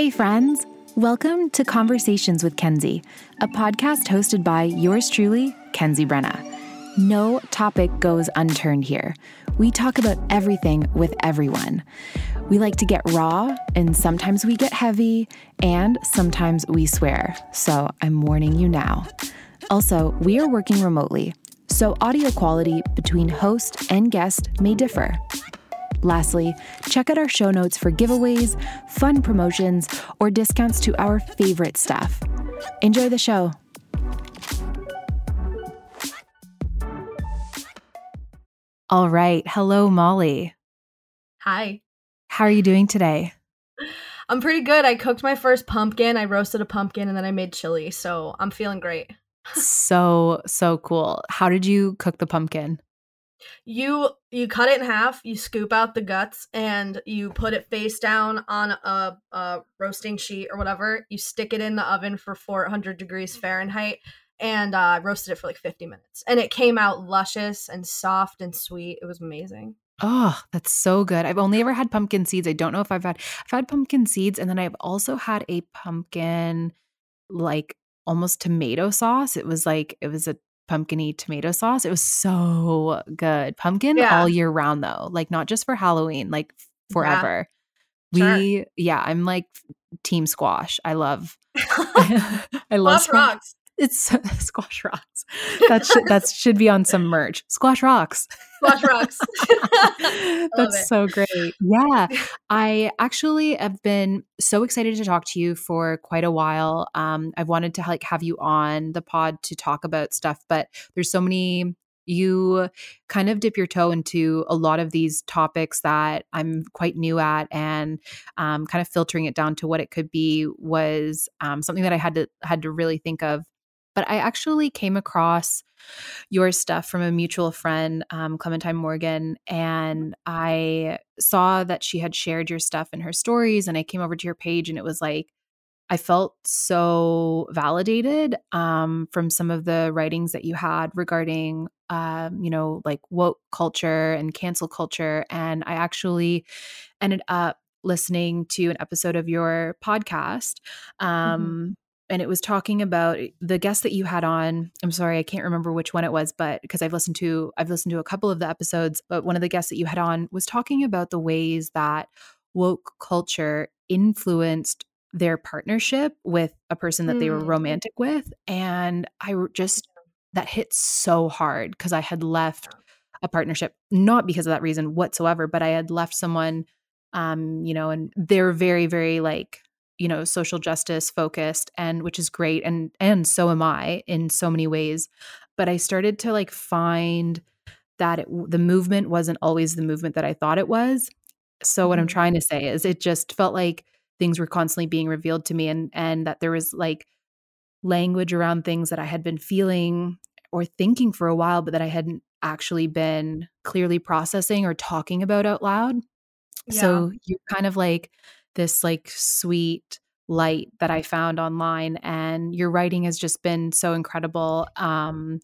Hey, friends. Welcome to Conversations with Kenzie, a podcast hosted by yours truly, Kenzie Brenna. No topic goes unturned here. We talk about everything with everyone. We like to get raw, and sometimes we get heavy, and sometimes we swear. So I'm warning you now. Also, we are working remotely, so audio quality between host and guest may differ. Lastly, check out our show notes for giveaways, fun promotions, or discounts to our favorite stuff. Enjoy the show. All right. Hello, Molly. Hi. How are you doing today? I'm pretty good. I cooked my first pumpkin. I roasted a pumpkin and then I made chili. So I'm feeling great. so, so cool. How did you cook the pumpkin? You you cut it in half, you scoop out the guts and you put it face down on a, a roasting sheet or whatever. You stick it in the oven for 400 degrees Fahrenheit and uh, roasted it for like 50 minutes. And it came out luscious and soft and sweet. It was amazing. Oh, that's so good. I've only ever had pumpkin seeds. I don't know if I've had I've had pumpkin seeds and then I've also had a pumpkin like almost tomato sauce. It was like it was a pumpkiny tomato sauce. It was so good. Pumpkin yeah. all year round though. Like not just for Halloween, like forever. Yeah. We sure. yeah, I'm like team squash. I love I love squash rocks. It's squash rocks. That should that should be on some merch. Squash rocks. Squash rocks. That's so great. Yeah. I actually have been so excited to talk to you for quite a while. Um, I've wanted to like have you on the pod to talk about stuff, but there's so many you kind of dip your toe into a lot of these topics that I'm quite new at, and um, kind of filtering it down to what it could be was um, something that I had to had to really think of but I actually came across your stuff from a mutual friend, um, Clementine Morgan, and I saw that she had shared your stuff in her stories. And I came over to your page, and it was like, I felt so validated um, from some of the writings that you had regarding, um, you know, like woke culture and cancel culture. And I actually ended up listening to an episode of your podcast mm-hmm. um, mm-hmm and it was talking about the guest that you had on i'm sorry i can't remember which one it was but because i've listened to i've listened to a couple of the episodes but one of the guests that you had on was talking about the ways that woke culture influenced their partnership with a person that mm. they were mm. romantic with and i just that hit so hard because i had left a partnership not because of that reason whatsoever but i had left someone um you know and they're very very like you know social justice focused and which is great and and so am i in so many ways but i started to like find that it, the movement wasn't always the movement that i thought it was so what i'm mm-hmm. trying to say is it just felt like things were constantly being revealed to me and and that there was like language around things that i had been feeling or thinking for a while but that i hadn't actually been clearly processing or talking about out loud yeah. so you're kind of like this like sweet light that I found online. And your writing has just been so incredible. Um,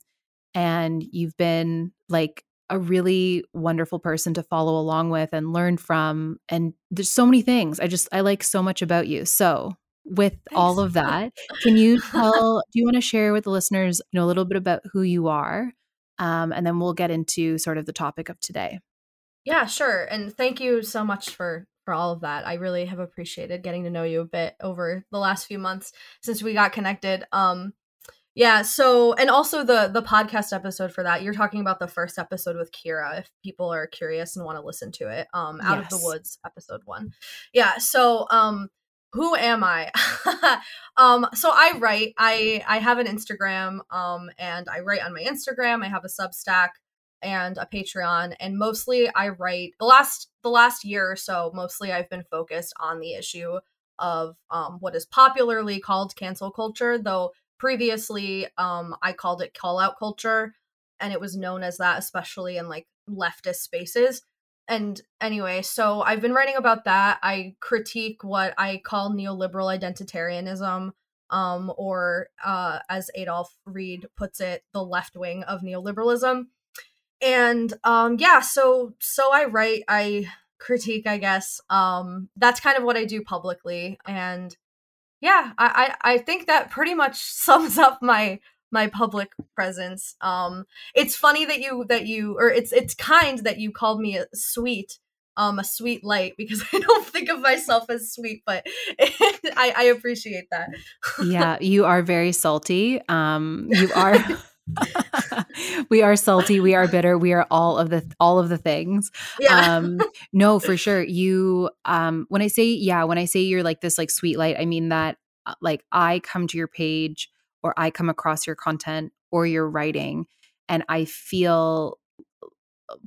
and you've been like a really wonderful person to follow along with and learn from. And there's so many things. I just, I like so much about you. So, with Thanks. all of that, can you tell, do you want to share with the listeners, you know, a little bit about who you are? Um, and then we'll get into sort of the topic of today. Yeah, sure. And thank you so much for for all of that. I really have appreciated getting to know you a bit over the last few months since we got connected. Um yeah, so and also the the podcast episode for that. You're talking about the first episode with Kira if people are curious and want to listen to it. Um Out yes. of the Woods episode 1. Yeah, so um who am I? um so I write. I I have an Instagram um and I write on my Instagram. I have a Substack and a Patreon and mostly I write the last the last year or so mostly I've been focused on the issue of um, what is popularly called cancel culture though previously um, I called it call out culture and it was known as that especially in like leftist spaces. And anyway so I've been writing about that. I critique what I call neoliberal identitarianism um, or uh, as Adolph Reed puts it the left wing of neoliberalism and um yeah so so i write i critique, I guess. Um, that's kind of what I do publicly, and yeah, I, I I think that pretty much sums up my my public presence. Um, it's funny that you that you or it's it's kind that you called me a sweet um a sweet light because I don't think of myself as sweet, but I, I appreciate that. yeah, you are very salty. Um, you are. we are salty we are bitter we are all of the all of the things yeah. um no for sure you um when i say yeah when i say you're like this like sweet light i mean that uh, like i come to your page or i come across your content or your writing and i feel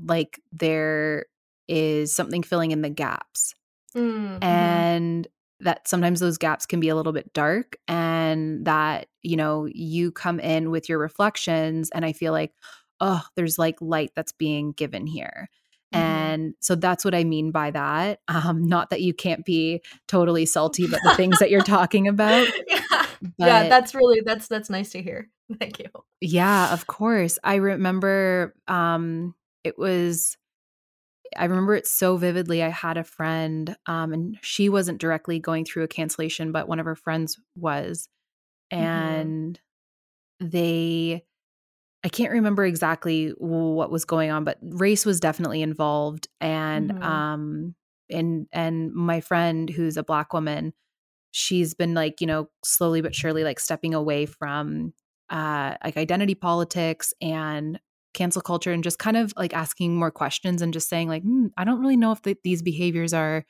like there is something filling in the gaps. Mm-hmm. And that sometimes those gaps can be a little bit dark and that, you know, you come in with your reflections and I feel like, oh, there's like light that's being given here. Mm-hmm. And so that's what I mean by that. Um, not that you can't be totally salty, but the things that you're talking about. yeah. Yeah, that's really that's that's nice to hear. Thank you. Yeah, of course. I remember um it was I remember it so vividly. I had a friend, um, and she wasn't directly going through a cancellation, but one of her friends was. Mm-hmm. And mm-hmm. they, I can't remember exactly what was going on, but race was definitely involved. And, mm-hmm. um, and, and my friend who's a black woman, she's been like, you know, slowly but surely like stepping away from uh like identity politics and cancel culture and just kind of like asking more questions and just saying like mm, i don't really know if the, these behaviors are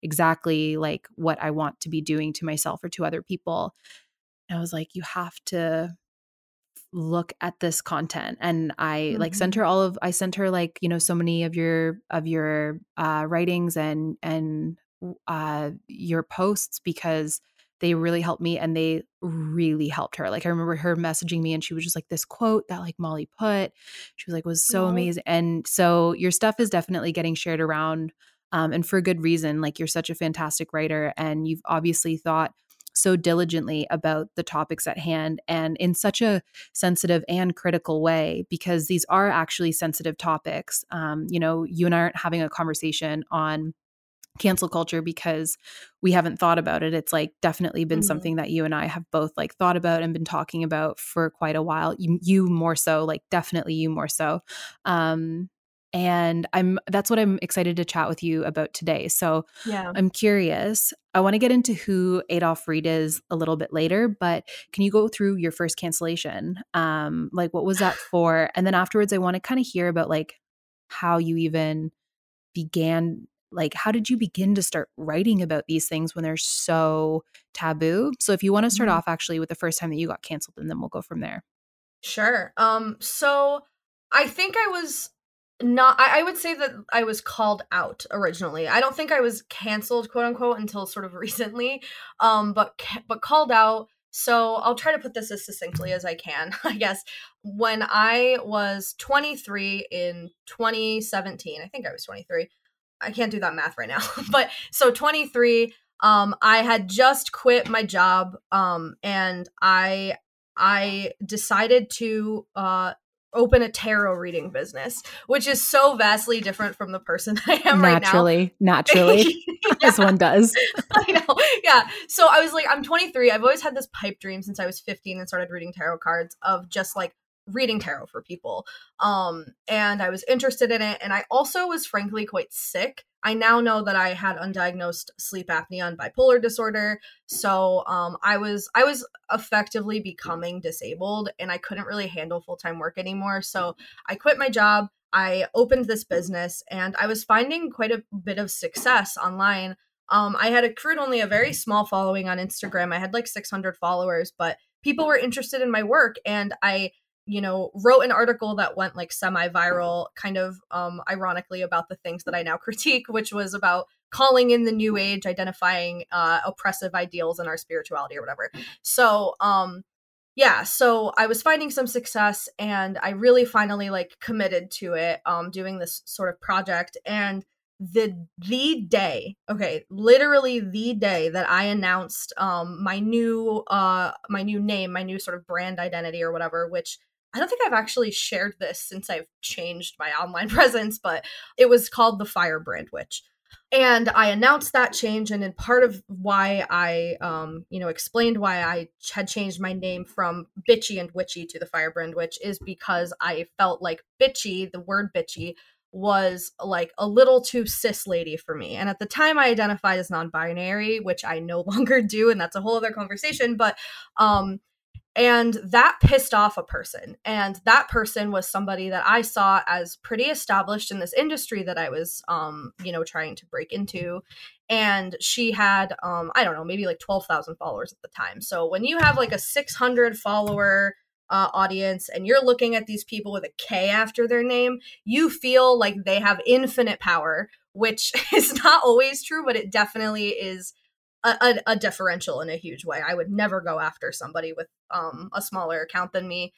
exactly like what i want to be doing to myself or to other people and i was like you have to look at this content and i mm-hmm. like sent her all of i sent her like you know so many of your of your uh writings and and uh your posts because they really helped me and they really helped her. Like I remember her messaging me and she was just like this quote that like Molly put. She was like was so amazing. And so your stuff is definitely getting shared around um, and for a good reason. Like you're such a fantastic writer and you've obviously thought so diligently about the topics at hand and in such a sensitive and critical way because these are actually sensitive topics. Um, you know, you and I aren't having a conversation on cancel culture because we haven't thought about it. It's like definitely been mm-hmm. something that you and I have both like thought about and been talking about for quite a while. You, you more so, like definitely you more so. Um, and I'm that's what I'm excited to chat with you about today. So yeah. I'm curious. I want to get into who Adolph Reed is a little bit later, but can you go through your first cancellation? Um, like what was that for? And then afterwards I want to kind of hear about like how you even began like how did you begin to start writing about these things when they're so taboo so if you want to start mm-hmm. off actually with the first time that you got canceled and then we'll go from there sure um so i think i was not I, I, would say that i was called out originally i don't think i was canceled quote unquote until sort of recently um but but called out so I'll try to put this as succinctly as I can, I guess. When I was 23 in 2017, I think I was 23, I can't do that math right now. but so 23, um, I had just quit my job, um, and I I decided to uh open a tarot reading business, which is so vastly different from the person I am naturally, right now. Naturally, yeah. as one does. I know. Yeah. So I was like, I'm 23. I've always had this pipe dream since I was 15 and started reading tarot cards of just like reading tarot for people. Um, and I was interested in it. And I also was frankly quite sick. I now know that I had undiagnosed sleep apnea and bipolar disorder. So um, I was I was effectively becoming disabled and I couldn't really handle full-time work anymore. So I quit my job. I opened this business and I was finding quite a bit of success online. Um, I had accrued only a very small following on Instagram. I had like 600 followers, but people were interested in my work and I you know wrote an article that went like semi-viral kind of um ironically about the things that i now critique which was about calling in the new age identifying uh oppressive ideals in our spirituality or whatever. So um yeah so i was finding some success and i really finally like committed to it um doing this sort of project and the the day okay literally the day that i announced um my new uh my new name my new sort of brand identity or whatever which I don't think I've actually shared this since I've changed my online presence, but it was called the Firebrand Witch. and I announced that change, and then part of why I, um, you know, explained why I had changed my name from bitchy and witchy to the Firebrand Witch is because I felt like bitchy, the word bitchy, was like a little too cis lady for me. And at the time, I identified as non-binary, which I no longer do, and that's a whole other conversation. But um, and that pissed off a person. And that person was somebody that i saw as pretty established in this industry that i was um you know trying to break into. And she had um i don't know maybe like 12,000 followers at the time. So when you have like a 600 follower uh, audience and you're looking at these people with a K after their name, you feel like they have infinite power, which is not always true, but it definitely is a, a, a, differential in a huge way. I would never go after somebody with um, a smaller account than me.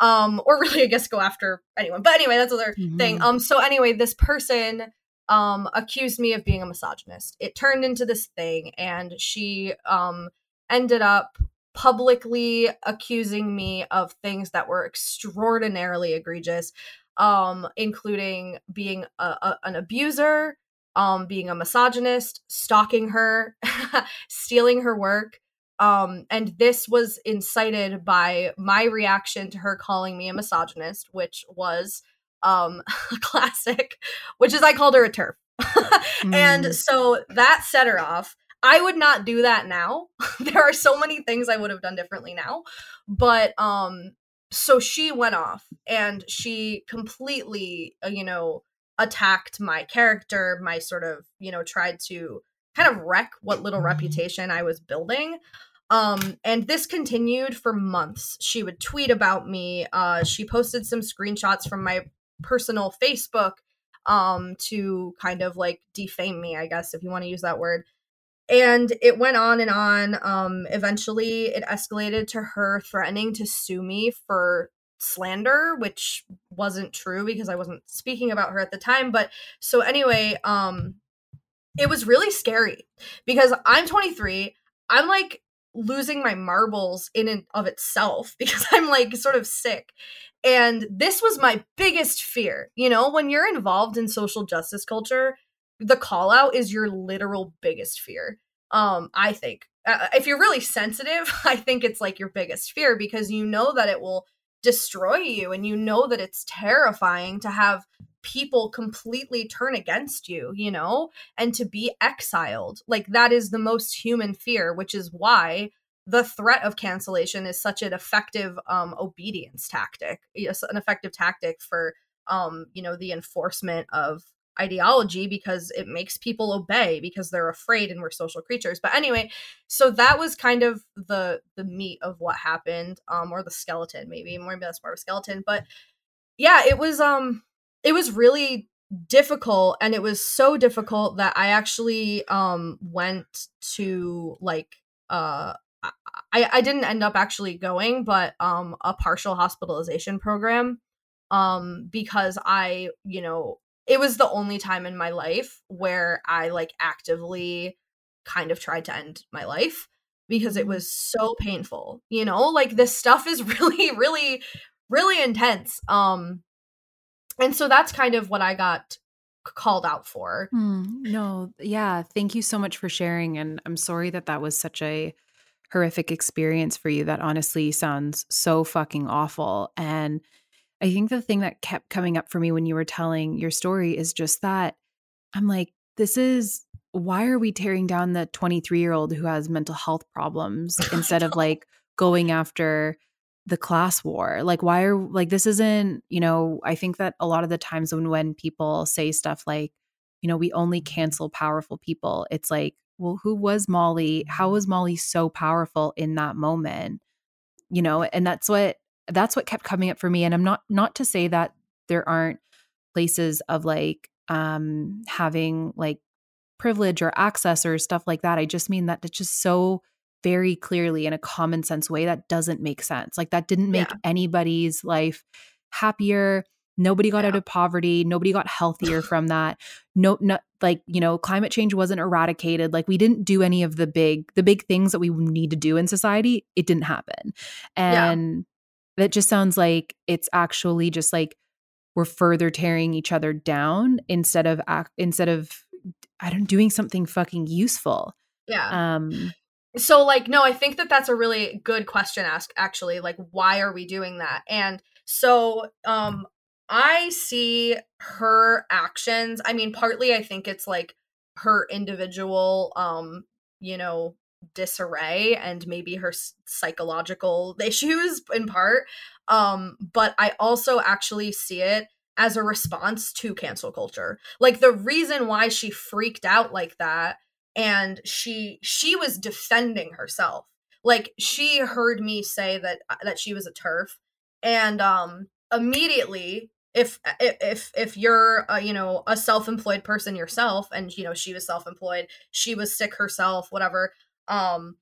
Um, or really, I guess, go after anyone. But anyway, that's another mm-hmm. thing. Um, so anyway, this person um accused me of being a misogynist. It turned into this thing, and she um ended up publicly accusing me of things that were extraordinarily egregious um including being a, a, an abuser um, being a misogynist, stalking her, stealing her work. Um, and this was incited by my reaction to her calling me a misogynist, which was um, a classic, which is I called her a TERF. mm. And so that set her off. I would not do that now. there are so many things I would have done differently now. But um so she went off and she completely, uh, you know, attacked my character, my sort of, you know, tried to kind of wreck what little mm-hmm. reputation I was building. Um, and this continued for months. She would tweet about me. Uh, she posted some screenshots from my personal Facebook um, to kind of like defame me, I guess, if you want to use that word. And it went on and on. Um, eventually, it escalated to her threatening to sue me for slander which wasn't true because i wasn't speaking about her at the time but so anyway um it was really scary because i'm 23 i'm like losing my marbles in and of itself because i'm like sort of sick and this was my biggest fear you know when you're involved in social justice culture the call out is your literal biggest fear um i think. Uh, if you're really sensitive i think it's like your biggest fear because you know that it will destroy you and you know that it's terrifying to have people completely turn against you you know and to be exiled. Like that is the most human fear which is why the threat of cancellation is such an effective um, obedience tactic yes an effective tactic for um, you know the enforcement of ideology because it makes people obey because they're afraid and we're social creatures. But anyway so that was kind of the the meat of what happened um or the skeleton maybe more that's more of a skeleton but yeah it was um it was really difficult and it was so difficult that i actually um went to like uh I, I didn't end up actually going, but um, a partial hospitalization program um, because I, you know, it was the only time in my life where I like actively kind of tried to end my life because it mm-hmm. was so painful. You know, like this stuff is really really really intense. Um and so that's kind of what I got called out for. Mm, no, yeah, thank you so much for sharing and I'm sorry that that was such a horrific experience for you. That honestly sounds so fucking awful and I think the thing that kept coming up for me when you were telling your story is just that I'm like, this is why are we tearing down the 23 year old who has mental health problems instead of like going after the class war? Like, why are like this isn't, you know, I think that a lot of the times when when people say stuff like, you know, we only mm-hmm. cancel powerful people, it's like, well, who was Molly? How mm-hmm. was Molly so powerful in that moment? You know, and that's what that's what kept coming up for me and i'm not not to say that there aren't places of like um having like privilege or access or stuff like that i just mean that it's just so very clearly in a common sense way that doesn't make sense like that didn't make yeah. anybody's life happier nobody got yeah. out of poverty nobody got healthier from that no, no like you know climate change wasn't eradicated like we didn't do any of the big the big things that we need to do in society it didn't happen and that just sounds like it's actually just like we're further tearing each other down instead of instead of I don't doing something fucking useful. Yeah. Um so like no, I think that that's a really good question ask actually like why are we doing that? And so um I see her actions. I mean, partly I think it's like her individual um, you know, disarray and maybe her psychological issues in part. Um, but I also actually see it as a response to cancel culture. Like the reason why she freaked out like that and she she was defending herself. Like she heard me say that that she was a TERF and um immediately if if if you're a, you know a self-employed person yourself and you know she was self-employed she was sick herself whatever um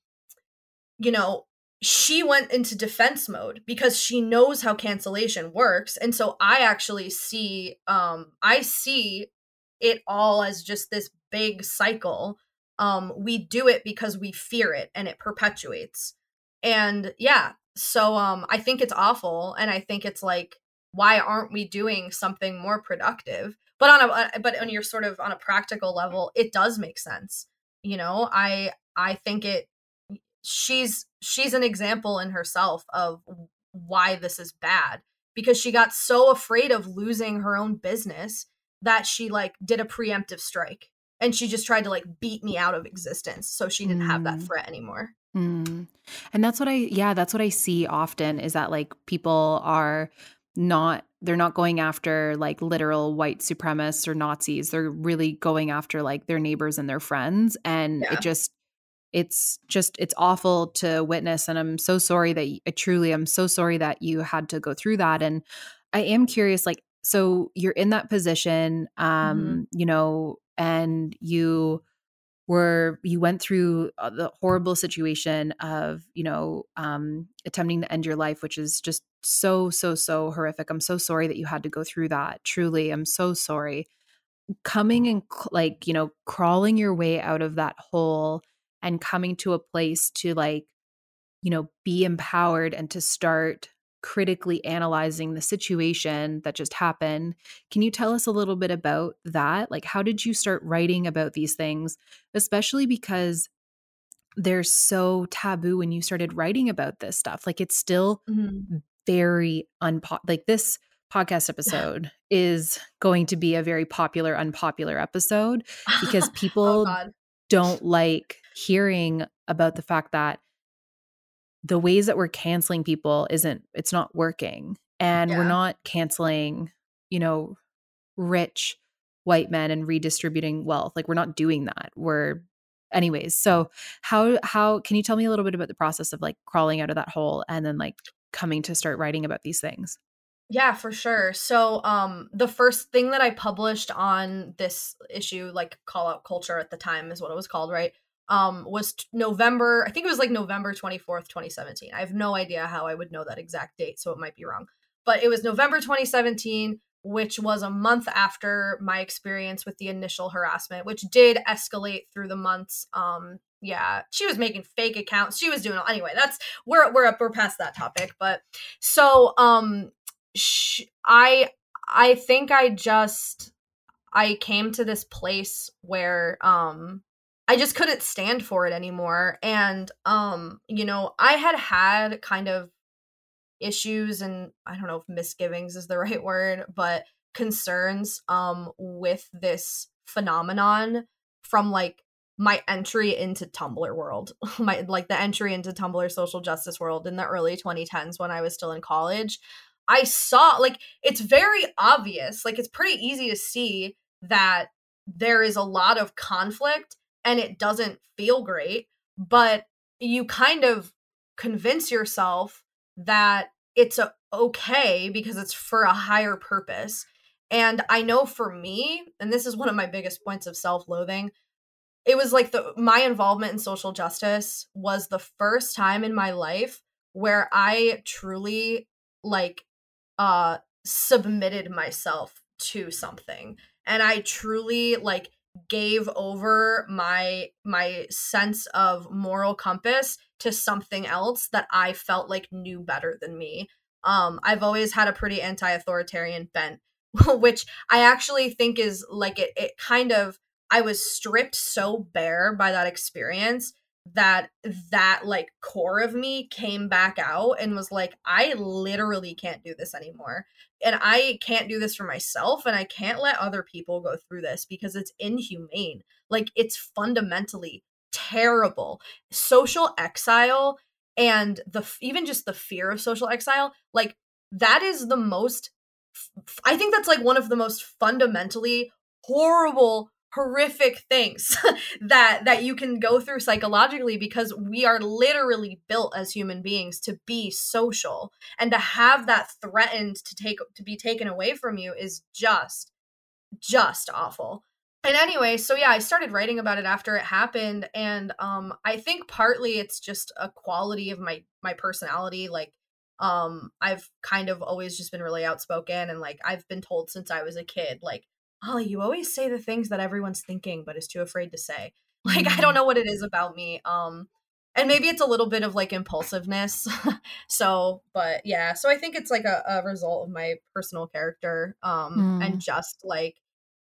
you know she went into defense mode because she knows how cancellation works and so i actually see um i see it all as just this big cycle um we do it because we fear it and it perpetuates. And yeah so um i think it's awful and i think it's like why aren't we doing something more productive? But on a uh, but on your sort of on a practical level it does make sense you know? I i think it she's she's an example in herself of why this is bad because she got so afraid of losing her own business that she like did a preemptive strike and she just tried to like beat me out of existence so she didn't mm. have that mm. threat anymore mm. and that's what i yeah that's what i see often is that like people are not they're not going after like literal white supremacists or Nazis. They're really going after like their neighbors and their friends. And yeah. it just it's just it's awful to witness. And I'm so sorry that I truly I'm so sorry that you had to go through that. And I am curious, like, so you're in that position, um, mm-hmm. you know, and you were you went through uh, the horrible situation of you know um, attempting to end your life which is just so so so horrific i'm so sorry that you had to go through that truly i'm so sorry coming and like you know crawling your way out of that hole and coming to a place to like you know be empowered and to start critically analyzing the situation that just happened. Can you tell us a little bit about that? Like, how did you start writing about these things, especially because they're so taboo when you started writing about this stuff? Like, it's still mm-hmm. very unpo like this podcast episode is going to be a very popular unpopular episode because oh, people oh don't like hearing about the fact that the ways that we're canceling people isn't it's not working and yeah. we're not canceling you know rich white men and redistributing wealth like we're not doing that we're anyways so how how can you tell me a little bit about the process of like crawling out of that hole and then like coming to start writing about these things yeah for sure. So um the first thing that i published on this issue like call out culture at the time is what it was called right um was t- November I think it was like November 24th 2017 I have no idea how I would know that exact date so it might be wrong. But it was November 2017 which was a month after my experience with the initial harassment which did escalate through the months um yeah she was making fake accounts. She was doing anyway that's we're we're up we're past that topic but so um I I think I just I came to this place where um I just couldn't stand for it anymore. And um, you know, I had had kind of issues and I don't know if misgivings is the right word, but concerns um with this phenomenon from like my entry into Tumblr world, my like the entry into Tumblr social justice world in the early 2010s when I was still in college. I saw like it's very obvious, like it's pretty easy to see that there is a lot of conflict and it doesn't feel great, but you kind of convince yourself that it's a, okay because it's for a higher purpose. And I know for me, and this is one of my biggest points of self-loathing, it was like the my involvement in social justice was the first time in my life where I truly like uh submitted myself to something and I truly like gave over my my sense of moral compass to something else that I felt like knew better than me. Um, I've always had a pretty anti-authoritarian bent, which I actually think is like it. It kind of I was stripped so bare by that experience that that like core of me came back out and was like I literally can't do this anymore. And I can't do this for myself and I can't let other people go through this because it's inhumane. Like it's fundamentally terrible. Social exile and the even just the fear of social exile, like that is the most I think that's like one of the most fundamentally horrible horrific things that that you can go through psychologically because we are literally built as human beings to be social. And to have that threatened to take to be taken away from you is just just awful. And anyway so yeah i started writing about it after it happened. And um i think partly it's just a quality of my my personality. Like um i've kind of always just been really outspoken and like i've been told since i was a kid like Holly, you always say the things that everyone's thinking but is too afraid to say. Like I don't mm. know what it is about me. Um and maybe it's a little bit of like impulsiveness. so, but yeah, so I think it's like a, a result of my personal character um mm. and just like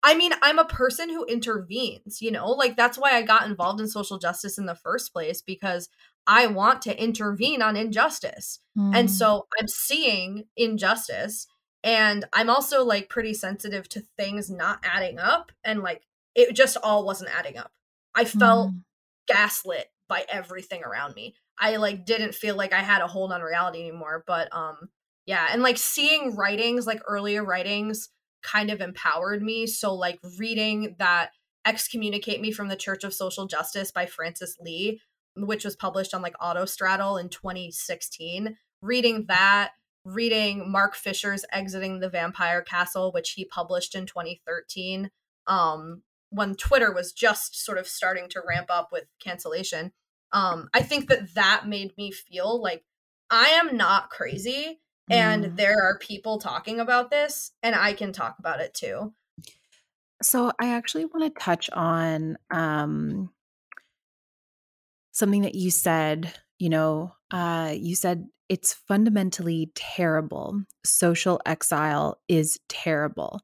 I mean, I'm a person who intervenes, you know? Like that's why I got involved in social justice in the first place because I want to intervene on injustice. Mm. And so I'm seeing injustice and i'm also like pretty sensitive to things not adding up and like it just all wasn't adding up. I felt mm. gaslit by everything around me. I like didn't feel like i had a hold on reality anymore but um yeah and like seeing writings like earlier writings kind of empowered me. So like reading that excommunicate me from the church of social justice by frances lee which was published on like autostraddle in 2016 reading that reading Mark Fisher's Exiting the Vampire Castle, which he published in 2013, um, when Twitter was just sort of starting to ramp up with cancellation. Um, I think that that made me feel like I am not crazy and mm. there are people talking about this and I can talk about it too. So I actually want to touch on um, something that you said, you know, uh, you said it's fundamentally terrible. Social exile is terrible.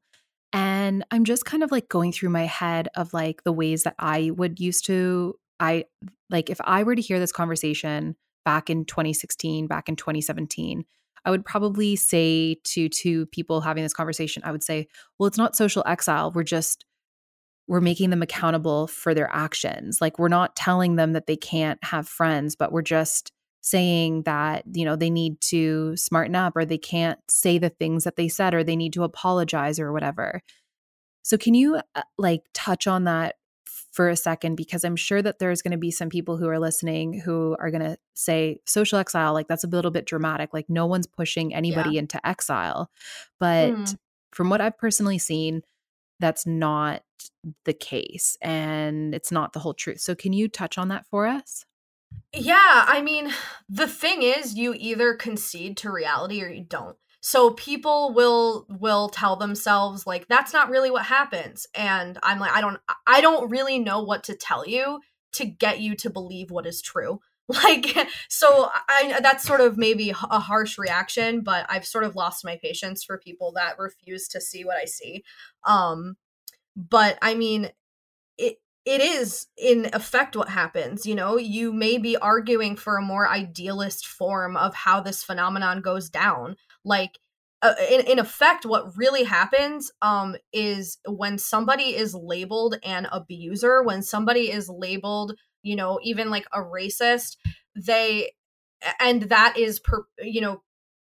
And I'm just kind of like going through my head of like the ways that I would used to, I like if I were to hear this conversation back in 2016, back in 2017, I would probably say to to people having this conversation, I would say, well, it's not social exile. We're just we're making them accountable for their actions. Like we're not telling them that they can't have friends, but we're just saying that you know they need to smarten up or they can't say the things that they said or they need to apologize or whatever. So can you uh, like touch on that for a second? Because i'm sure that there's going to be some people who are listening who are going to say social exile like that's a little bit dramatic like no one's pushing anybody yeah. into exile. But mm. from what i've personally seen that's not the case and it's not the whole truth. So can you touch on that for us yeah, I mean, the thing is you either concede to reality or you don't. So people will will tell themselves like that's not really what happens and I'm like I don't I don't really know what to tell you to get you to believe what is true. Like so I that's sort of maybe a harsh reaction, but I've sort of lost my patience for people that refuse to see what I see. Um but I mean it it is in effect what happens you know? You may be arguing for a more idealist form of how this phenomenon goes down. Like uh, in, in effect what really happens um is when somebody is labeled an abuser when somebody is labeled you know even like a racist they and that is per, you know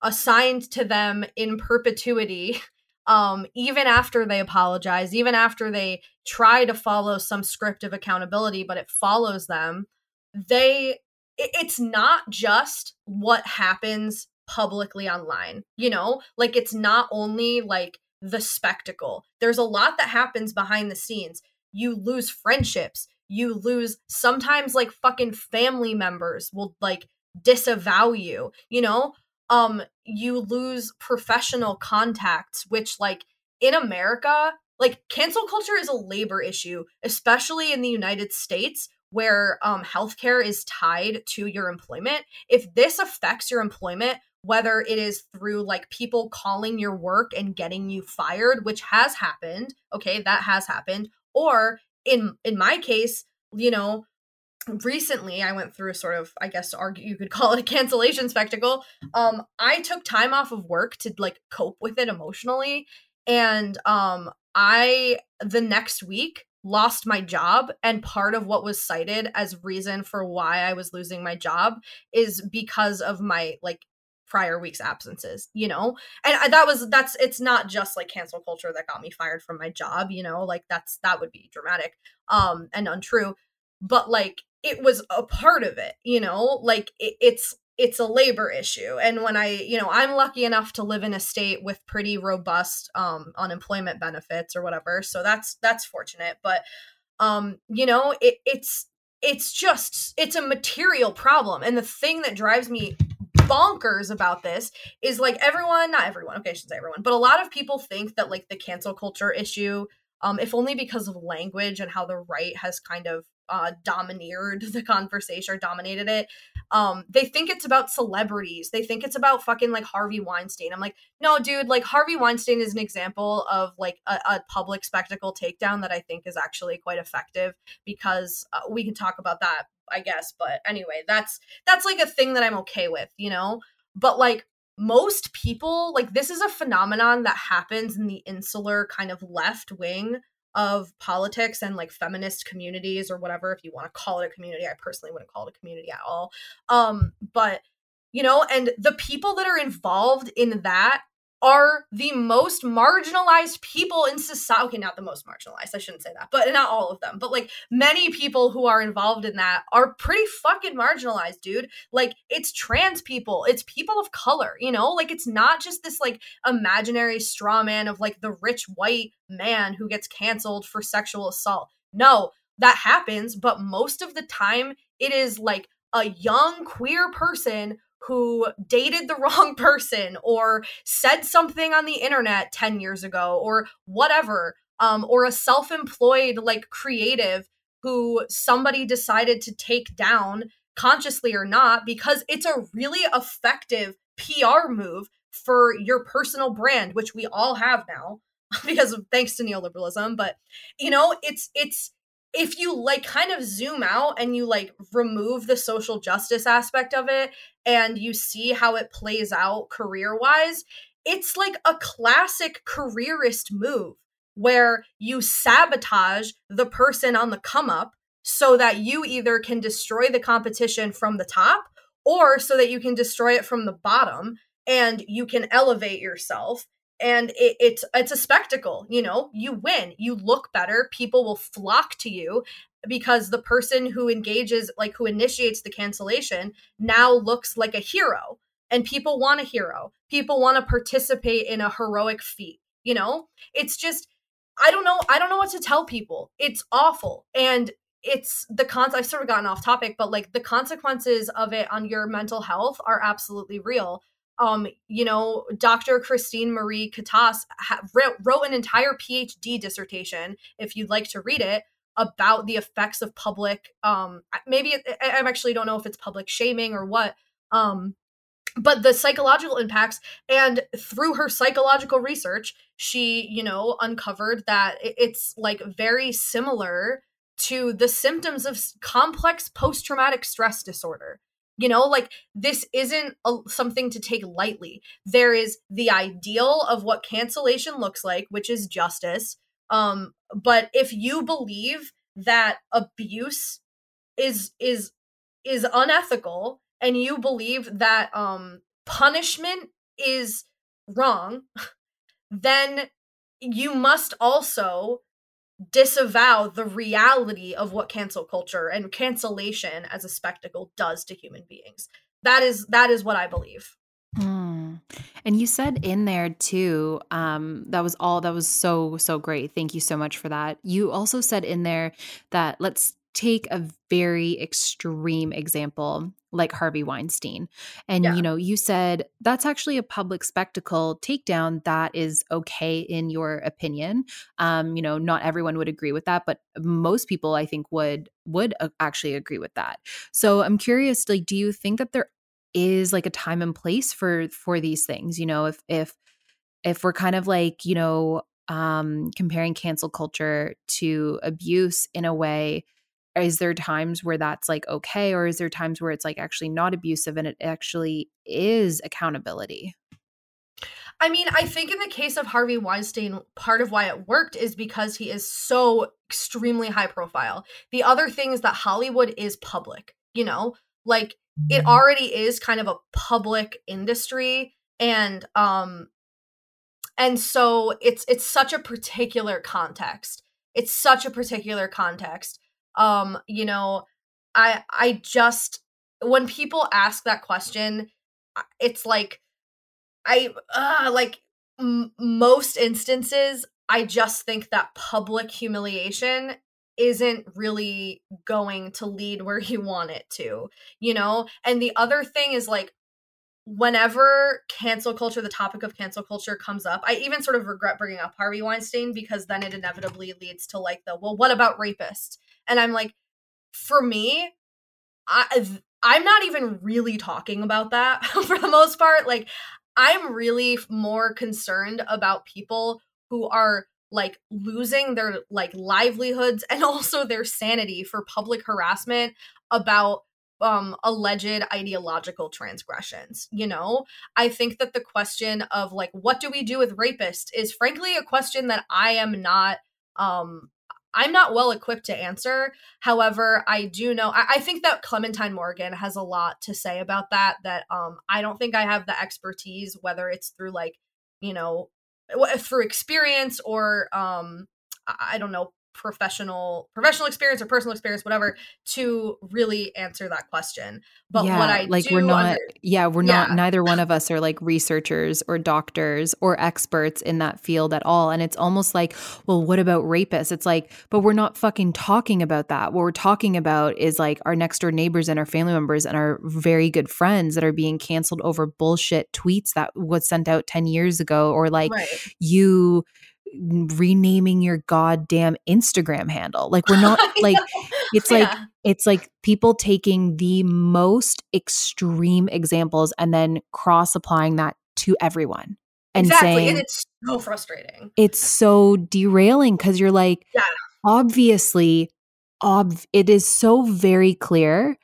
assigned to them in perpetuity um, even after they apologize, even after they try to follow some script of accountability, but it follows them, they it's not just what happens publicly online, you know? Like it's not only like the spectacle. There's a lot that happens behind the scenes. You lose friendships, you lose sometimes like fucking family members will like disavow you, you know? Um you lose professional contacts which like in america like cancel culture is a labor issue especially in the united states where um healthcare is tied to your employment. If this affects your employment whether it is through like people calling your work and getting you fired which has happened okay that has happened or in in my case you know recently i went through a sort of i guess argue you could call it a cancellation spectacle. Um i took time off of work to like cope with it emotionally. And um i the next week lost my job. And part of what was cited as reason for why i was losing my job is because of my like prior week's absences you know? And that was that's it's not just like cancel culture that got me fired from my job you know? Like that's that would be dramatic um and untrue. But like it was a part of it you know? Like it, it's it's a labor issue and when i you know i'm lucky enough to live in a state with pretty robust um unemployment benefits or whatever so that's that's fortunate but um you know it, it's it's just it's a material problem and the thing that drives me bonkers about this is like everyone not everyone okay i should say everyone but a lot of people think that like the cancel culture issue um if only because of language and how the right has kind of uh, domineered the conversation or dominated it. Um, they think it's about celebrities. They think it's about fucking like Harvey Weinstein. I'm like, no, dude. Like Harvey Weinstein is an example of like a, a public spectacle takedown that I think is actually quite effective because uh, we can talk about that, I guess. But anyway, that's that's like a thing that I'm okay with, you know. But like most people, like this is a phenomenon that happens in the insular kind of left wing of politics and like feminist communities or whatever if you want to call it a community i personally wouldn't call it a community at all. Um but you know and the people that are involved in that are the most marginalized people in society. Okay, not the most marginalized, I shouldn't say that, but not all of them. But like many people who are involved in that are pretty fucking marginalized, dude. Like it's trans people, it's people of color, you know? Like it's not just this like imaginary straw man of like the rich white man who gets canceled for sexual assault. No, that happens, but most of the time it is like a young queer person who dated the wrong person or said something on the internet 10 years ago or whatever um, or a self-employed like creative who somebody decided to take down consciously or not because it's a really effective PR move for your personal brand which we all have now because of thanks to neoliberalism but you know it's it's if you like kind of zoom out and you like remove the social justice aspect of it and you see how it plays out career wise, it's like a classic careerist move where you sabotage the person on the come up so that you either can destroy the competition from the top or so that you can destroy it from the bottom and you can elevate yourself and it, it's it's a spectacle you know? You win. You look better. People will flock to you because the person who engages like who initiates the cancellation now looks like a hero and people want a hero. People want to participate in a heroic feat you know? It's just i don't know i don't know what to tell people. It's awful and it's the cons i've sort of gotten off topic but like the consequences of it on your mental health are absolutely real um, you know, Dr. Christine Marie Catas ha- wrote an entire PhD dissertation, if you'd like to read it, about the effects of public, um, maybe it, I actually don't know if it's public shaming or what, um, but the psychological impacts. And through her psychological research, she, you know, uncovered that it's like very similar to the symptoms of complex post traumatic stress disorder. You know, like this isn't a, something to take lightly. There is the ideal of what cancellation looks like, which is justice. Um, but if you believe that abuse is is is unethical and you believe that um punishment is wrong, then you must also disavow the reality of what cancel culture and cancellation as a spectacle does to human beings. That is that is what I believe. Mm. And you said in there too, um, that was all that was so, so great. Thank you so much for that. You also said in there that let's take a very extreme example like Harvey Weinstein. And yeah. you know, you said that's actually a public spectacle takedown that is okay in your opinion. Um, you know, not everyone would agree with that, but most people I think would would uh, actually agree with that. So I'm curious like do you think that there is like a time and place for for these things, you know, if if if we're kind of like, you know, um, comparing cancel culture to abuse in a way is there times where that's like okay or is there times where it's like actually not abusive and it actually is accountability I mean, I think in the case of Harvey Weinstein, part of why it worked is because he is so extremely high profile. The other thing is that Hollywood is public, you know? Like it mm-hmm. already is kind of a public industry and um and so it's it's such a particular context. It's such a particular context. Um, you know, I I just when people ask that question, it's like I uh, like m- most instances I just think that public humiliation isn't really going to lead where you want it to, you know? And the other thing is like whenever cancel culture, the topic of cancel culture comes up, I even sort of regret bringing up Harvey Weinstein because then it inevitably leads to like the, well, what about rapists? And I'm like, for me, I, I'm not even really talking about that for the most part. Like, I'm really more concerned about people who are like losing their like livelihoods and also their sanity for public harassment about um alleged ideological transgressions you know i think that the question of like what do we do with rapists is frankly a question that i am not um I'm not well equipped to answer. However, I do know I, I, think that Clementine Morgan has a lot to say about that. That um I don't think I have the expertise, whether it's through like, you know, through experience or um I don't know professional professional experience or personal experience whatever to really answer that question but yeah, what i like we're not under- yeah we're yeah. not neither one of us are like researchers or doctors or experts in that field at all and it's almost like well what about rapists it's like but we're not fucking talking about that what we're talking about is like our next door neighbors and our family members and our very good friends that are being canceled over bullshit tweets that was sent out 10 years ago or like right. you renaming your goddamn Instagram handle. Like we're not like it's yeah. like it's like people taking the most extreme examples and then cross applying that to everyone. And exactly. saying and it's so frustrating. It's so derailing because you're like, yeah. obviously, ob- it is so very clear,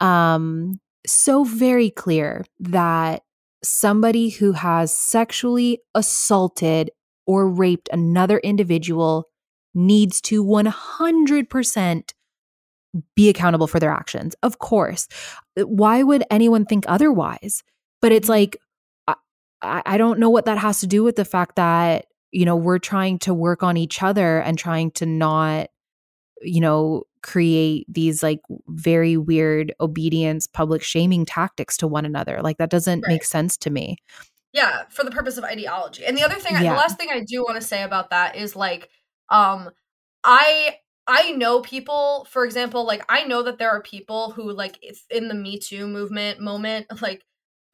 um, so very clear that somebody who has sexually assaulted or raped another individual needs to 100% be accountable for their actions. Of course. Why would anyone think otherwise? But it's mm-hmm. like, I, I don't know what that has to do with the fact that, you know, we're trying to work on each other and trying to not, you know, create these like very weird obedience, public shaming tactics to one another. Like that doesn't right. make sense to me. Yeah, for the purpose of ideology. And the other thing, yeah. the last thing I do want to say about that is like, um, I I know people, for example, like I know that there are people who like in the Me Too movement moment, like,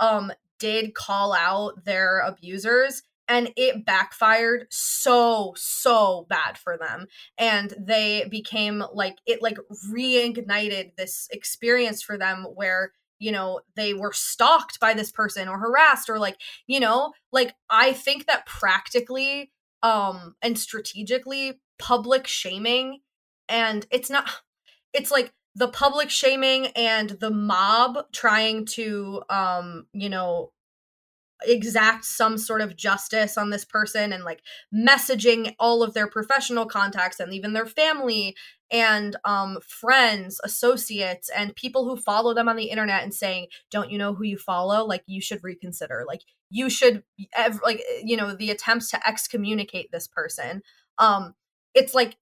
um, did call out their abusers and it backfired so so bad for them and they became like it like reignited this experience for them where you know they were stalked by this person or harassed or like you know like i think that practically um and strategically public shaming and it's not it's like the public shaming and the mob trying to um you know exact some sort of justice on this person and like messaging all of their professional contacts and even their family and um, friends, associates, and people who follow them on the internet and saying, "Don't you know who you follow? Like you should reconsider. Like you should, ev- like you know, the attempts to excommunicate this person." Um, it's like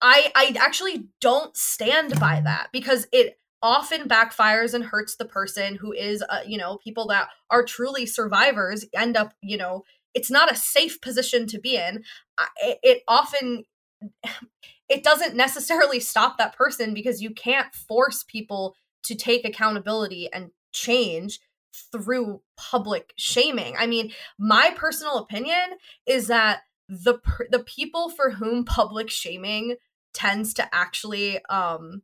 I I actually don't stand by that because it often backfires and hurts the person who is, uh, you know, people that are truly survivors end up, you know, it's not a safe position to be in. It, it often it doesn't necessarily stop that person because you can't force people to take accountability and change through public shaming. I mean, my personal opinion is that the the people for whom public shaming tends to actually um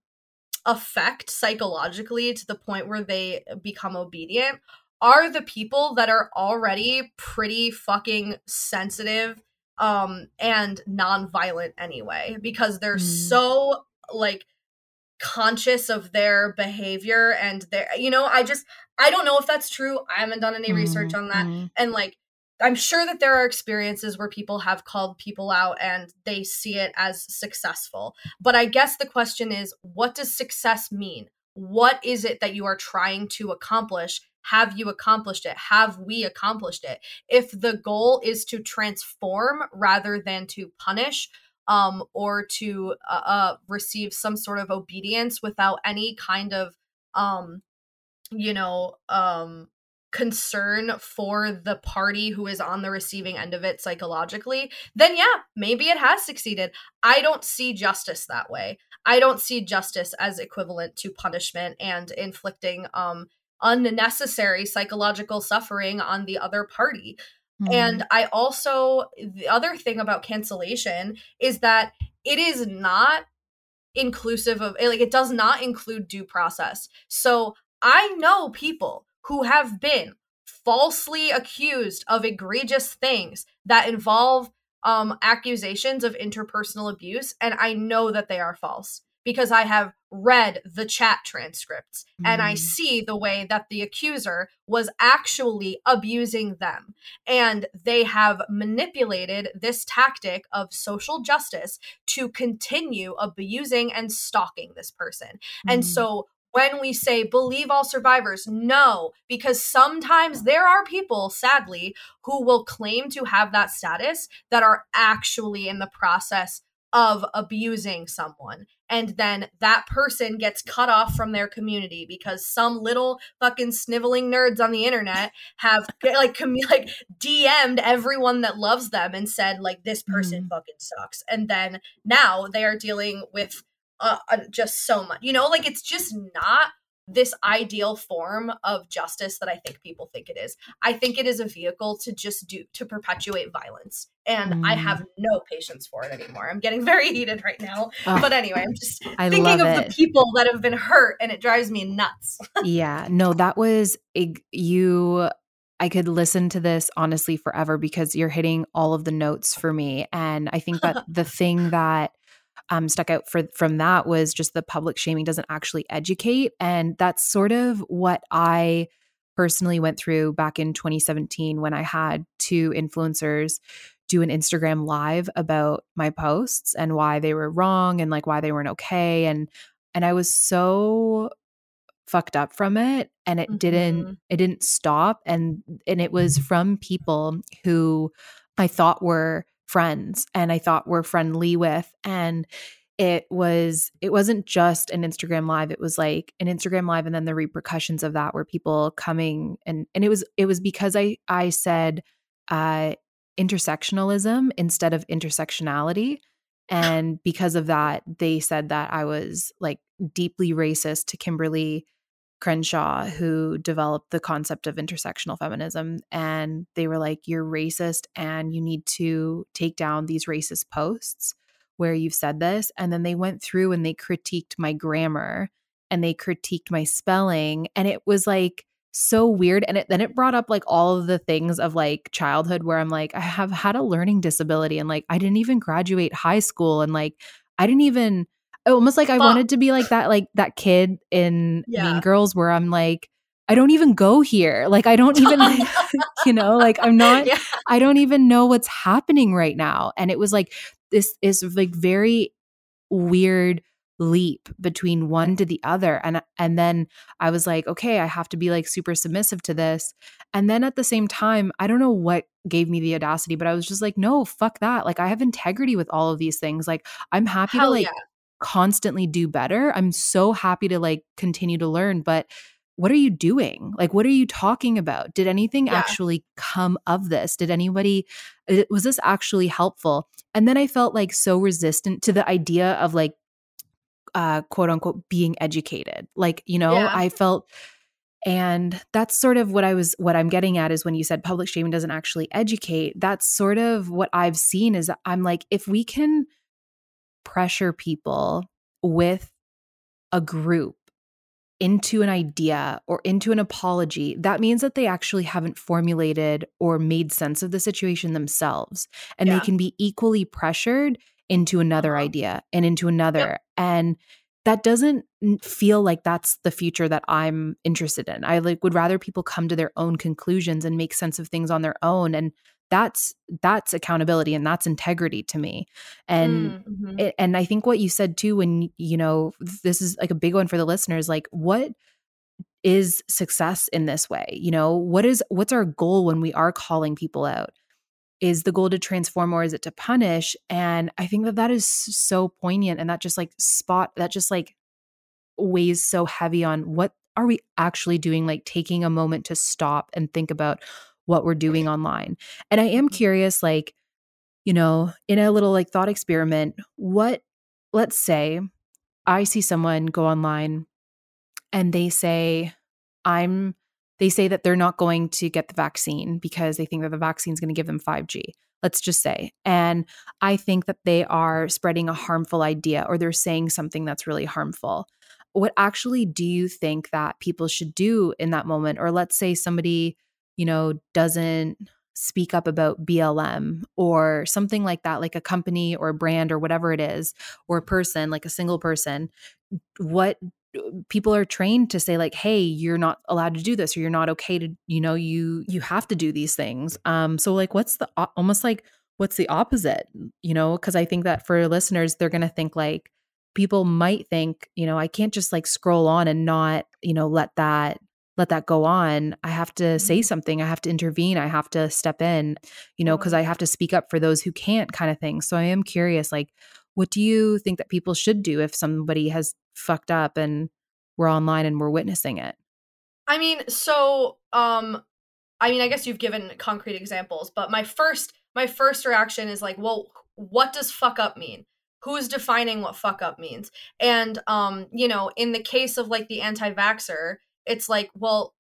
affect psychologically to the point where they become obedient are the people that are already pretty fucking sensitive um and nonviolent anyway because they're mm. so like conscious of their behavior and their you know i just i don't know if that's true i haven't done any mm. research on that mm. and like i'm sure that there are experiences where people have called people out and they see it as successful but i guess the question is what does success mean what is it that you are trying to accomplish have you accomplished it? Have we accomplished it? If the goal is to transform rather than to punish, um, or to uh, uh, receive some sort of obedience without any kind of, um, you know, um, concern for the party who is on the receiving end of it psychologically, then yeah, maybe it has succeeded. I don't see justice that way. I don't see justice as equivalent to punishment and inflicting um unnecessary psychological suffering on the other party. Mm-hmm. And I also, the other thing about cancellation is that it is not inclusive of, like, it does not include due process. So I know people who have been falsely accused of egregious things that involve um, accusations of interpersonal abuse, and I know that they are false because I have read the chat transcripts mm. and I mm. see the way that the accuser was actually abusing them. And they have manipulated this tactic of social justice to continue abusing and stalking this person. Mm. And so when we say believe all survivors, no, because sometimes there are people, sadly, who will claim to have that status that are actually in the process of abusing someone and then that person gets cut off from their community because some little fucking sniveling nerds on the internet have like com- like DM'd everyone that loves them and said like this person mm. fucking sucks and then now they are dealing with uh, uh, just so much you know like it's just not this ideal form of justice that I think people think it is. I think it is a vehicle to just do to perpetuate violence. And mm. I have no patience for it anymore. I'm getting very heated right now. Oh, but anyway, I'm just I thinking of it. the people that have been hurt and it drives me nuts. yeah. No, that was you I could listen to this honestly forever because you're hitting all of the notes for me. And I think that the thing that um, stuck out for from that was just the public shaming doesn't actually educate, and that's sort of what I personally went through back in 2017 when I had two influencers do an Instagram live about my posts and why they were wrong and like why they weren't okay. And and I was so fucked up from it and it mm-hmm. didn't it didn't stop. And and it was from people who I thought were friends and I thought were friendly with. And it was it wasn't just an Instagram live. It was like an Instagram live and then the repercussions of that were people coming and and it was it was because I I said uh intersectionalism instead of intersectionality. And because of that, they said that I was like deeply racist to Kimberlé Crenshaw, who developed the concept of intersectional feminism. And they were like, You're racist and you need to take down these racist posts where you've said this. And then they went through and they critiqued my grammar and they critiqued my spelling. And it was like, so weird and it, then it brought up like all of the things of like childhood where i'm like i have had a learning disability and like i didn't even graduate high school and like i didn't even Oh, almost like I wanted to be like that, like that kid in yeah. Mean Girls, where I'm like, I don't even go here. Like I don't even, you know, like I'm not. Yeah. I don't even know what's happening right now. And it was like this is like very weird leap between one to the other and and then I was like okay I have to be like super submissive to this and then at the same time I don't know what gave me the audacity but I was just like no fuck that like I have integrity with all of these things like I'm happy Hell to like yeah constantly do better. I'm so happy to like continue to learn, but what are you doing? Like, what are you talking about? Did anything yeah. actually come of this? Did anybody, was this actually helpful? And then I felt like so resistant to the idea of like, uh, quote unquote, being educated. Like, you know, yeah. I felt, and that's sort of what I was, what I'm getting at is when you said public shaming doesn't actually educate, that's sort of what I've seen is I'm like, if we can, pressure people with a group into an idea or into an apology, that means that they actually haven't formulated or made sense of the situation themselves. And yeah. they can be equally pressured into another uh-huh. idea and into another. Yep. And that doesn't feel like that's the future that I'm interested in. I like would rather people come to their own conclusions and make sense of things on their own and that's that's accountability and that's integrity to me. And mm, mm-hmm. it, and i think what you said too when you know this is like a big one for the listeners like what is success in this way? You know what is what's our goal when we are calling people out? Is the goal to transform or is it to punish? And i think that that is so poignant and that just like spot that just like weighs so heavy on what are we actually doing like taking a moment to stop and think about what we're doing online. And I am mm-hmm. curious, like, you know, in a little like thought experiment, what, let's say I see someone go online and they say, I'm, they say that they're not going to get the vaccine because they think that the vaccine is going to give them 5G. Let's just say. And I think that they are spreading a harmful idea or they're saying something that's really harmful. What actually do you think that people should do in that moment? Or let's say somebody you know, doesn't speak up about BLM or something like that, like a company or a brand or whatever it is, or a person, like a single person, what people are trained to say like hey you're not allowed to do this or you're not okay to you know you you have to do these things. Um so like what's the almost like what's the opposite you know? Because i think that for listeners they're going to think like people might think you know i can't just like scroll on and not you know let that let that go on i have to say mm-hmm. something i have to intervene i have to step in you know because i have to speak up for those who can't kind of thing. So i am curious like what do you think that people should do if somebody has fucked up and we're online and we're witnessing it? I mean so um i mean i guess you've given concrete examples but my first my first reaction is like well what does fuck up mean? Who's defining what fuck up means? And um you know in the case of like the anti-vaxxer it's like, well,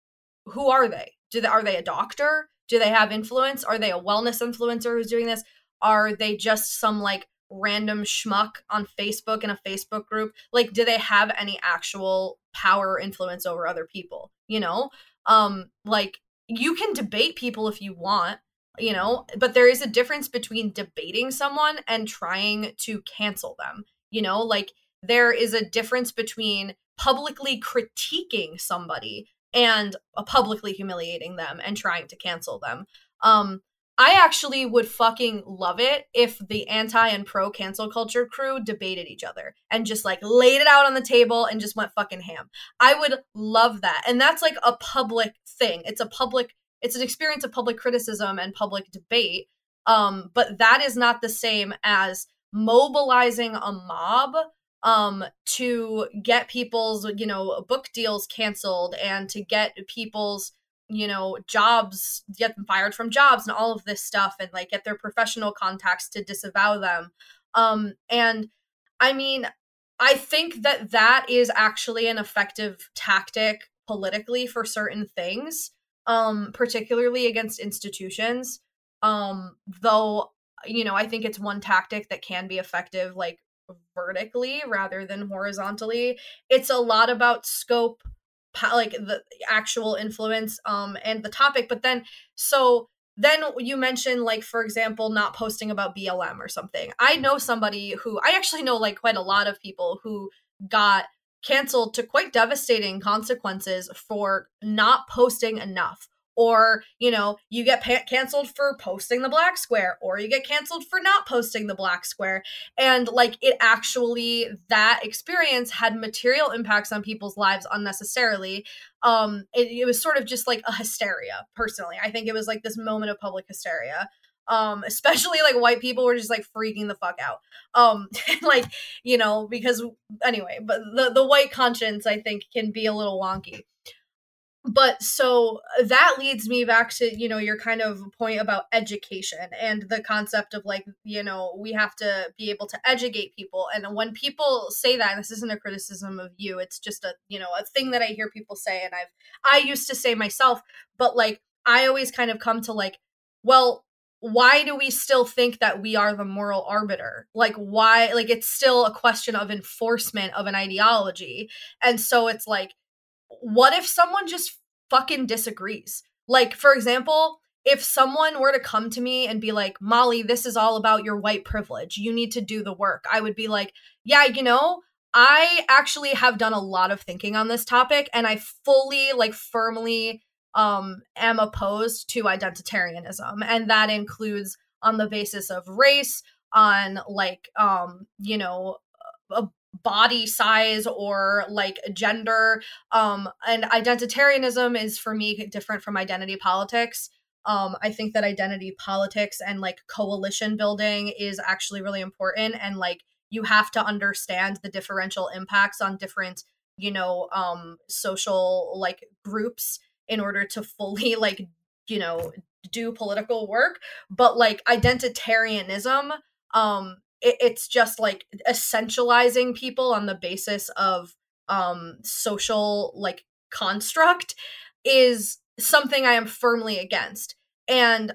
who are they? Do they are they a doctor? Do they have influence? Are they a wellness influencer who's doing this? Are they just some like random schmuck on Facebook in a Facebook group? Like, do they have any actual power or influence over other people? You know? Um, like you can debate people if you want, you know, but there is a difference between debating someone and trying to cancel them. You know, like there is a difference between publicly critiquing somebody and uh, publicly humiliating them and trying to cancel them. Um, I actually would fucking love it if the anti and pro cancel culture crew debated each other and just like laid it out on the table and just went fucking ham. I would love that. And that's like a public thing. It's a public it's an experience of public criticism and public debate. Um, but that is not the same as mobilizing a mob um to get people's you know book deals canceled and to get people's you know jobs get them fired from jobs and all of this stuff and like get their professional contacts to disavow them. Um and i mean i think that that is actually an effective tactic politically for certain things um particularly against institutions. Um though you know i think it's one tactic that can be effective like vertically rather than horizontally. It's a lot about scope, like the actual influence um and the topic, but then so then you mentioned like for example not posting about BLM or something. I know somebody who I actually know like quite a lot of people who got canceled to quite devastating consequences for not posting enough or you know you get pa- canceled for posting the black square or you get canceled for not posting the black square. And like it actually that experience had material impacts on people's lives unnecessarily. Um it, it was sort of just like a hysteria personally. I think it was like this moment of public hysteria. Um especially like white people were just like freaking the fuck out. Um like you know because anyway but the the white conscience i think can be a little wonky but so uh, that leads me back to you know your kind of point about education and the concept of like you know we have to be able to educate people. And when people say that this isn't a criticism of you it's just a you know a thing that i hear people say and i've i used to say myself but like i always kind of come to like well why do we still think that we are the moral arbiter? Like why like it's still a question of enforcement of an ideology. And so it's like what if someone just fucking disagrees? Like, for example, if someone were to come to me and be like, Molly, this is all about your white privilege, you need to do the work, I would be like, yeah, you know, I actually have done a lot of thinking on this topic and I fully, like, firmly um am opposed to identitarianism and that includes on the basis of race on like um you know a body size or like gender um and identitarianism is for me different from identity politics. Um i think that identity politics and like coalition building is actually really important and like you have to understand the differential impacts on different you know um social like groups in order to fully like you know do political work. But like identitarianism um it, it's just like essentializing people on the basis of um social like construct is something i am firmly against. And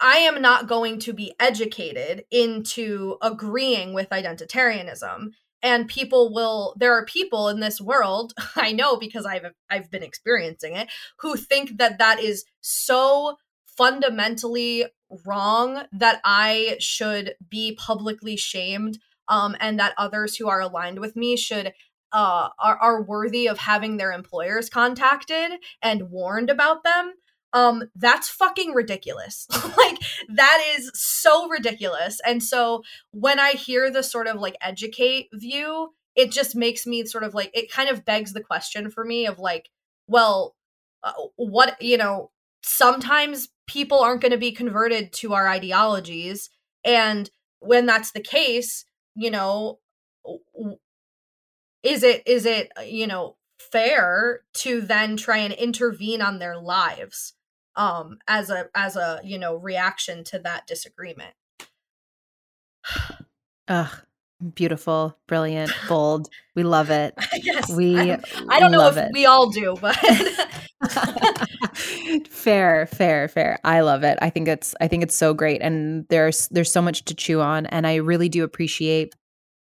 i am not going to be educated into agreeing with identitarianism. And people will there are people in this world i know because i've i've been experiencing it who think that that is so fundamentally wrong that I should be publicly shamed um, and that others who are aligned with me should uh, are, are worthy of having their employers contacted and warned about them um that's fucking ridiculous. Like that is so ridiculous. And so when i hear the sort of like educate view it just makes me sort of like it kind of begs the question for me of like well uh, what you know sometimes people aren't going to be converted to our ideologies. And when that's the case you know is it is it uh, you know fair to then try and intervene on their lives um as a as a you know reaction to that disagreement? Ugh. Beautiful brilliant bold. We love it. Yes, we I, I don't know if it. we all do but fair, fair, fair. I love it. I think it's I think it's so great and there's there's so much to chew on and I really do appreciate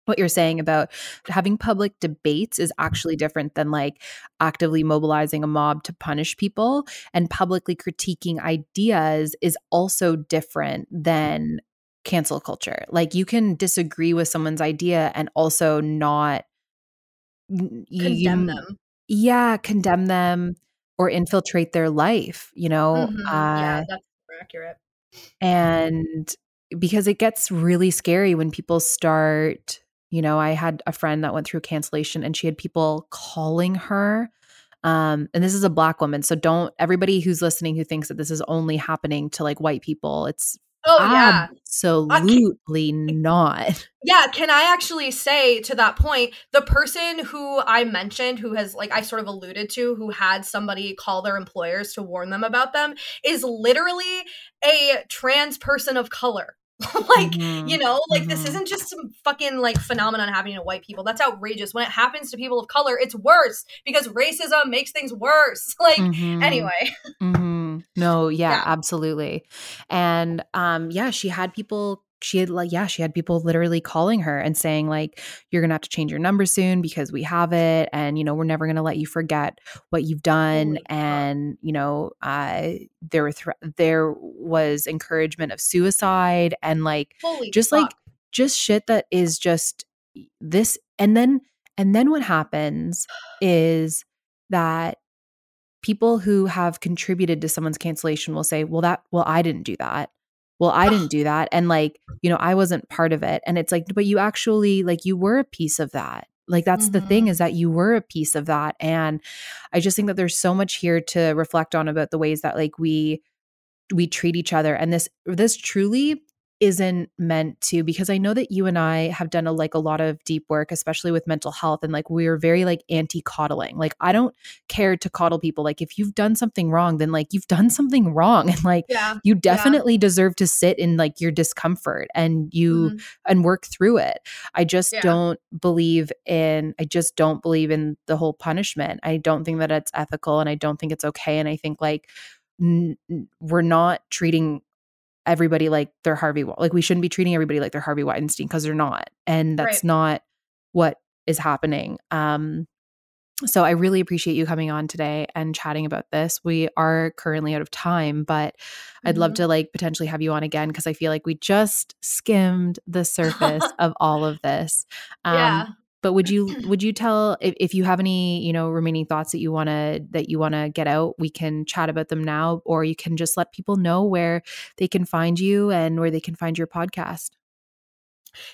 what you're saying about having public debates is actually different than like actively mobilizing a mob to punish people and publicly critiquing ideas is also different than cancel culture. Like you can disagree with someone's idea and also not condemn you, them. Yeah, condemn them or infiltrate their life, you know? Mm-hmm. Uh, yeah, that's accurate. And because it gets really scary when people start, you know, I had a friend that went through cancellation and she had people calling her. Um, and this is a black woman. So don't everybody who's listening who thinks that this is only happening to like white people, it's Oh yeah. Absolutely not. Yeah, can I actually say to that point, the person who I mentioned who has like I sort of alluded to who had somebody call their employers to warn them about them is literally a trans person of color. like mm-hmm. you know like mm-hmm. this isn't just some fucking like phenomenon happening to white people that's outrageous when it happens to people of color it's worse because racism makes things worse like mm-hmm. anyway mm-hmm. no yeah, yeah absolutely and um yeah she had people she had like yeah she had people literally calling her and saying like you're gonna have to change your number soon because we have it and you know we're never gonna let you forget what you've done. Holy and you know uh there were th- there was encouragement of suicide and like Holy just fuck. like just shit that is just this and then and then what happens is that people who have contributed to someone's cancellation will say well that well I didn't do that well i didn't do that and like you know i wasn't part of it and it's like but you actually like you were a piece of that like that's mm-hmm. the thing mm-hmm. is that you were a piece of that and i just think that there's so much here to reflect on about the ways that like we we treat each other and this this truly isn't meant to because I know that you and I have done a like a lot of deep work especially with mental health and like we're very like anti-coddling. Like I don't care to coddle people. Like if you've done something wrong then like you've done something wrong and like yeah. you definitely yeah. deserve to sit in like your discomfort and you mm-hmm. and work through it. I just yeah. don't believe in I just don't believe in the whole punishment. I don't think that it's ethical and I don't think it's okay and I think like n- we're not treating everybody like they're Harvey like we shouldn't be treating everybody like they're Harvey Weinstein because they're not and that's right. not what is happening um so I really appreciate you coming on today and chatting about this. We are currently out of time, but I'd mm-hmm. love to like potentially have you on again because I feel like we just skimmed the surface of all of this. Um, yeah. But would you would you tell if, if you have any you know remaining thoughts that you want to that you want to get out? We can chat about them now, or you can just let people know where they can find you and where they can find your podcast.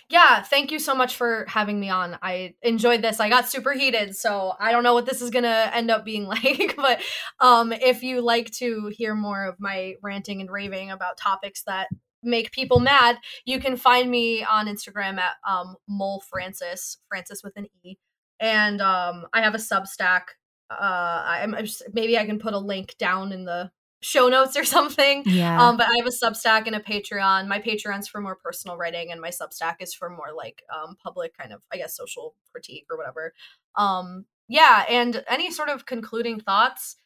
Yeah, thank you so much for having me on. I enjoyed this. I got super heated, so I don't know what this is going to end up being like, but um if you like to hear more of my ranting and raving about topics that make people mad, you can find me on Instagram at um mole francis, francis with an e. And um I have a Substack uh I'm, I'm just, maybe I can put a link down in the show notes or something. Yeah. Um, but I have a Substack and a Patreon. My Patreon's for more personal writing, and my Substack is for more like um public kind of, I guess, social critique or whatever. Um, yeah, and any sort of concluding thoughts.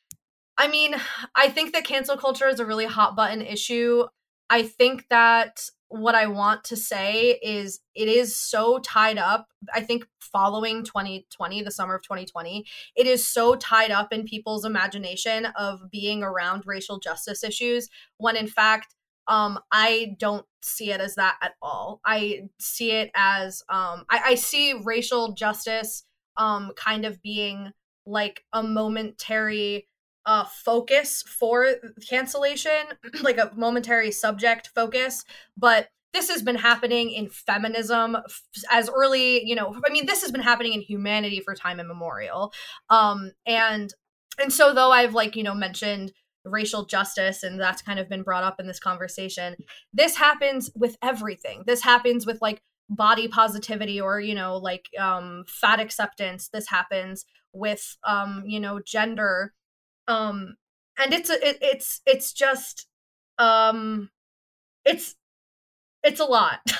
I mean, I think that cancel culture is a really hot button issue. I think that what I want to say is it is so tied up. I think following 2020, the summer of 2020, it is so tied up in people's imagination of being around racial justice issues when in fact um i don't see it as that at all i see it as um i, I see racial justice um kind of being like a momentary uh, focus for cancellation, like a momentary subject focus, but this has been happening in feminism as early, you know, I mean, this has been happening in humanity for time immemorial. Um, and and so though I've like, you know, mentioned racial justice and that's kind of been brought up in this conversation, this happens with everything. This happens with like body positivity or, you know, like um fat acceptance. This happens with um, you know, gender um and it's a, it, it's it's just um it's it's a lot.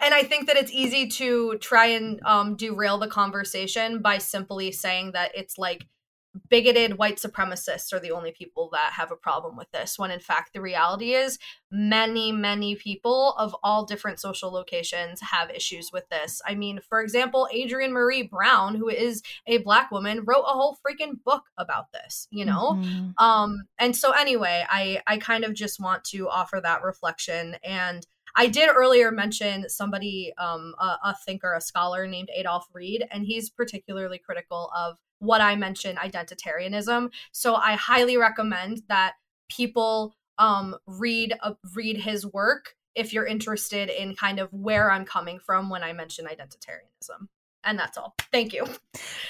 And i think that it's easy to try and um derail the conversation by simply saying that it's like bigoted white supremacists are the only people that have a problem with this when in fact the reality is many many people of all different social locations have issues with this. I mean for example adrienne marie brown who is a black woman wrote a whole freaking book about this you know? Mm-hmm. um and so anyway i i kind of just want to offer that reflection. And I did earlier mention somebody, um, a, a, thinker, a scholar named Adolph Reed, and he's particularly critical of what I mentioned, identitarianism. So I highly recommend that people um, read uh, read his work if you're interested in kind of where I'm coming from when I mention identitarianism. And that's all. Thank you.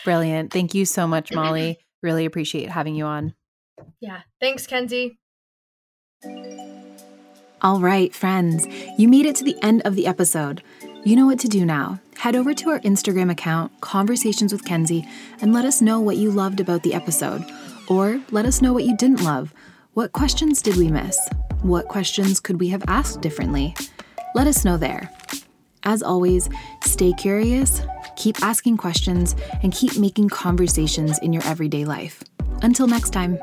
Brilliant. Thank you so much, Molly. really appreciate having you on. Yeah. Thanks, Kenzie. All right, friends, you made it to the end of the episode. You know what to do now. Head over to our Instagram account, Conversations with Kenzie, and let us know what you loved about the episode. Or let us know what you didn't love. What questions did we miss? What questions could we have asked differently? Let us know there. As always, stay curious, keep asking questions, and keep making conversations in your everyday life. Until next time.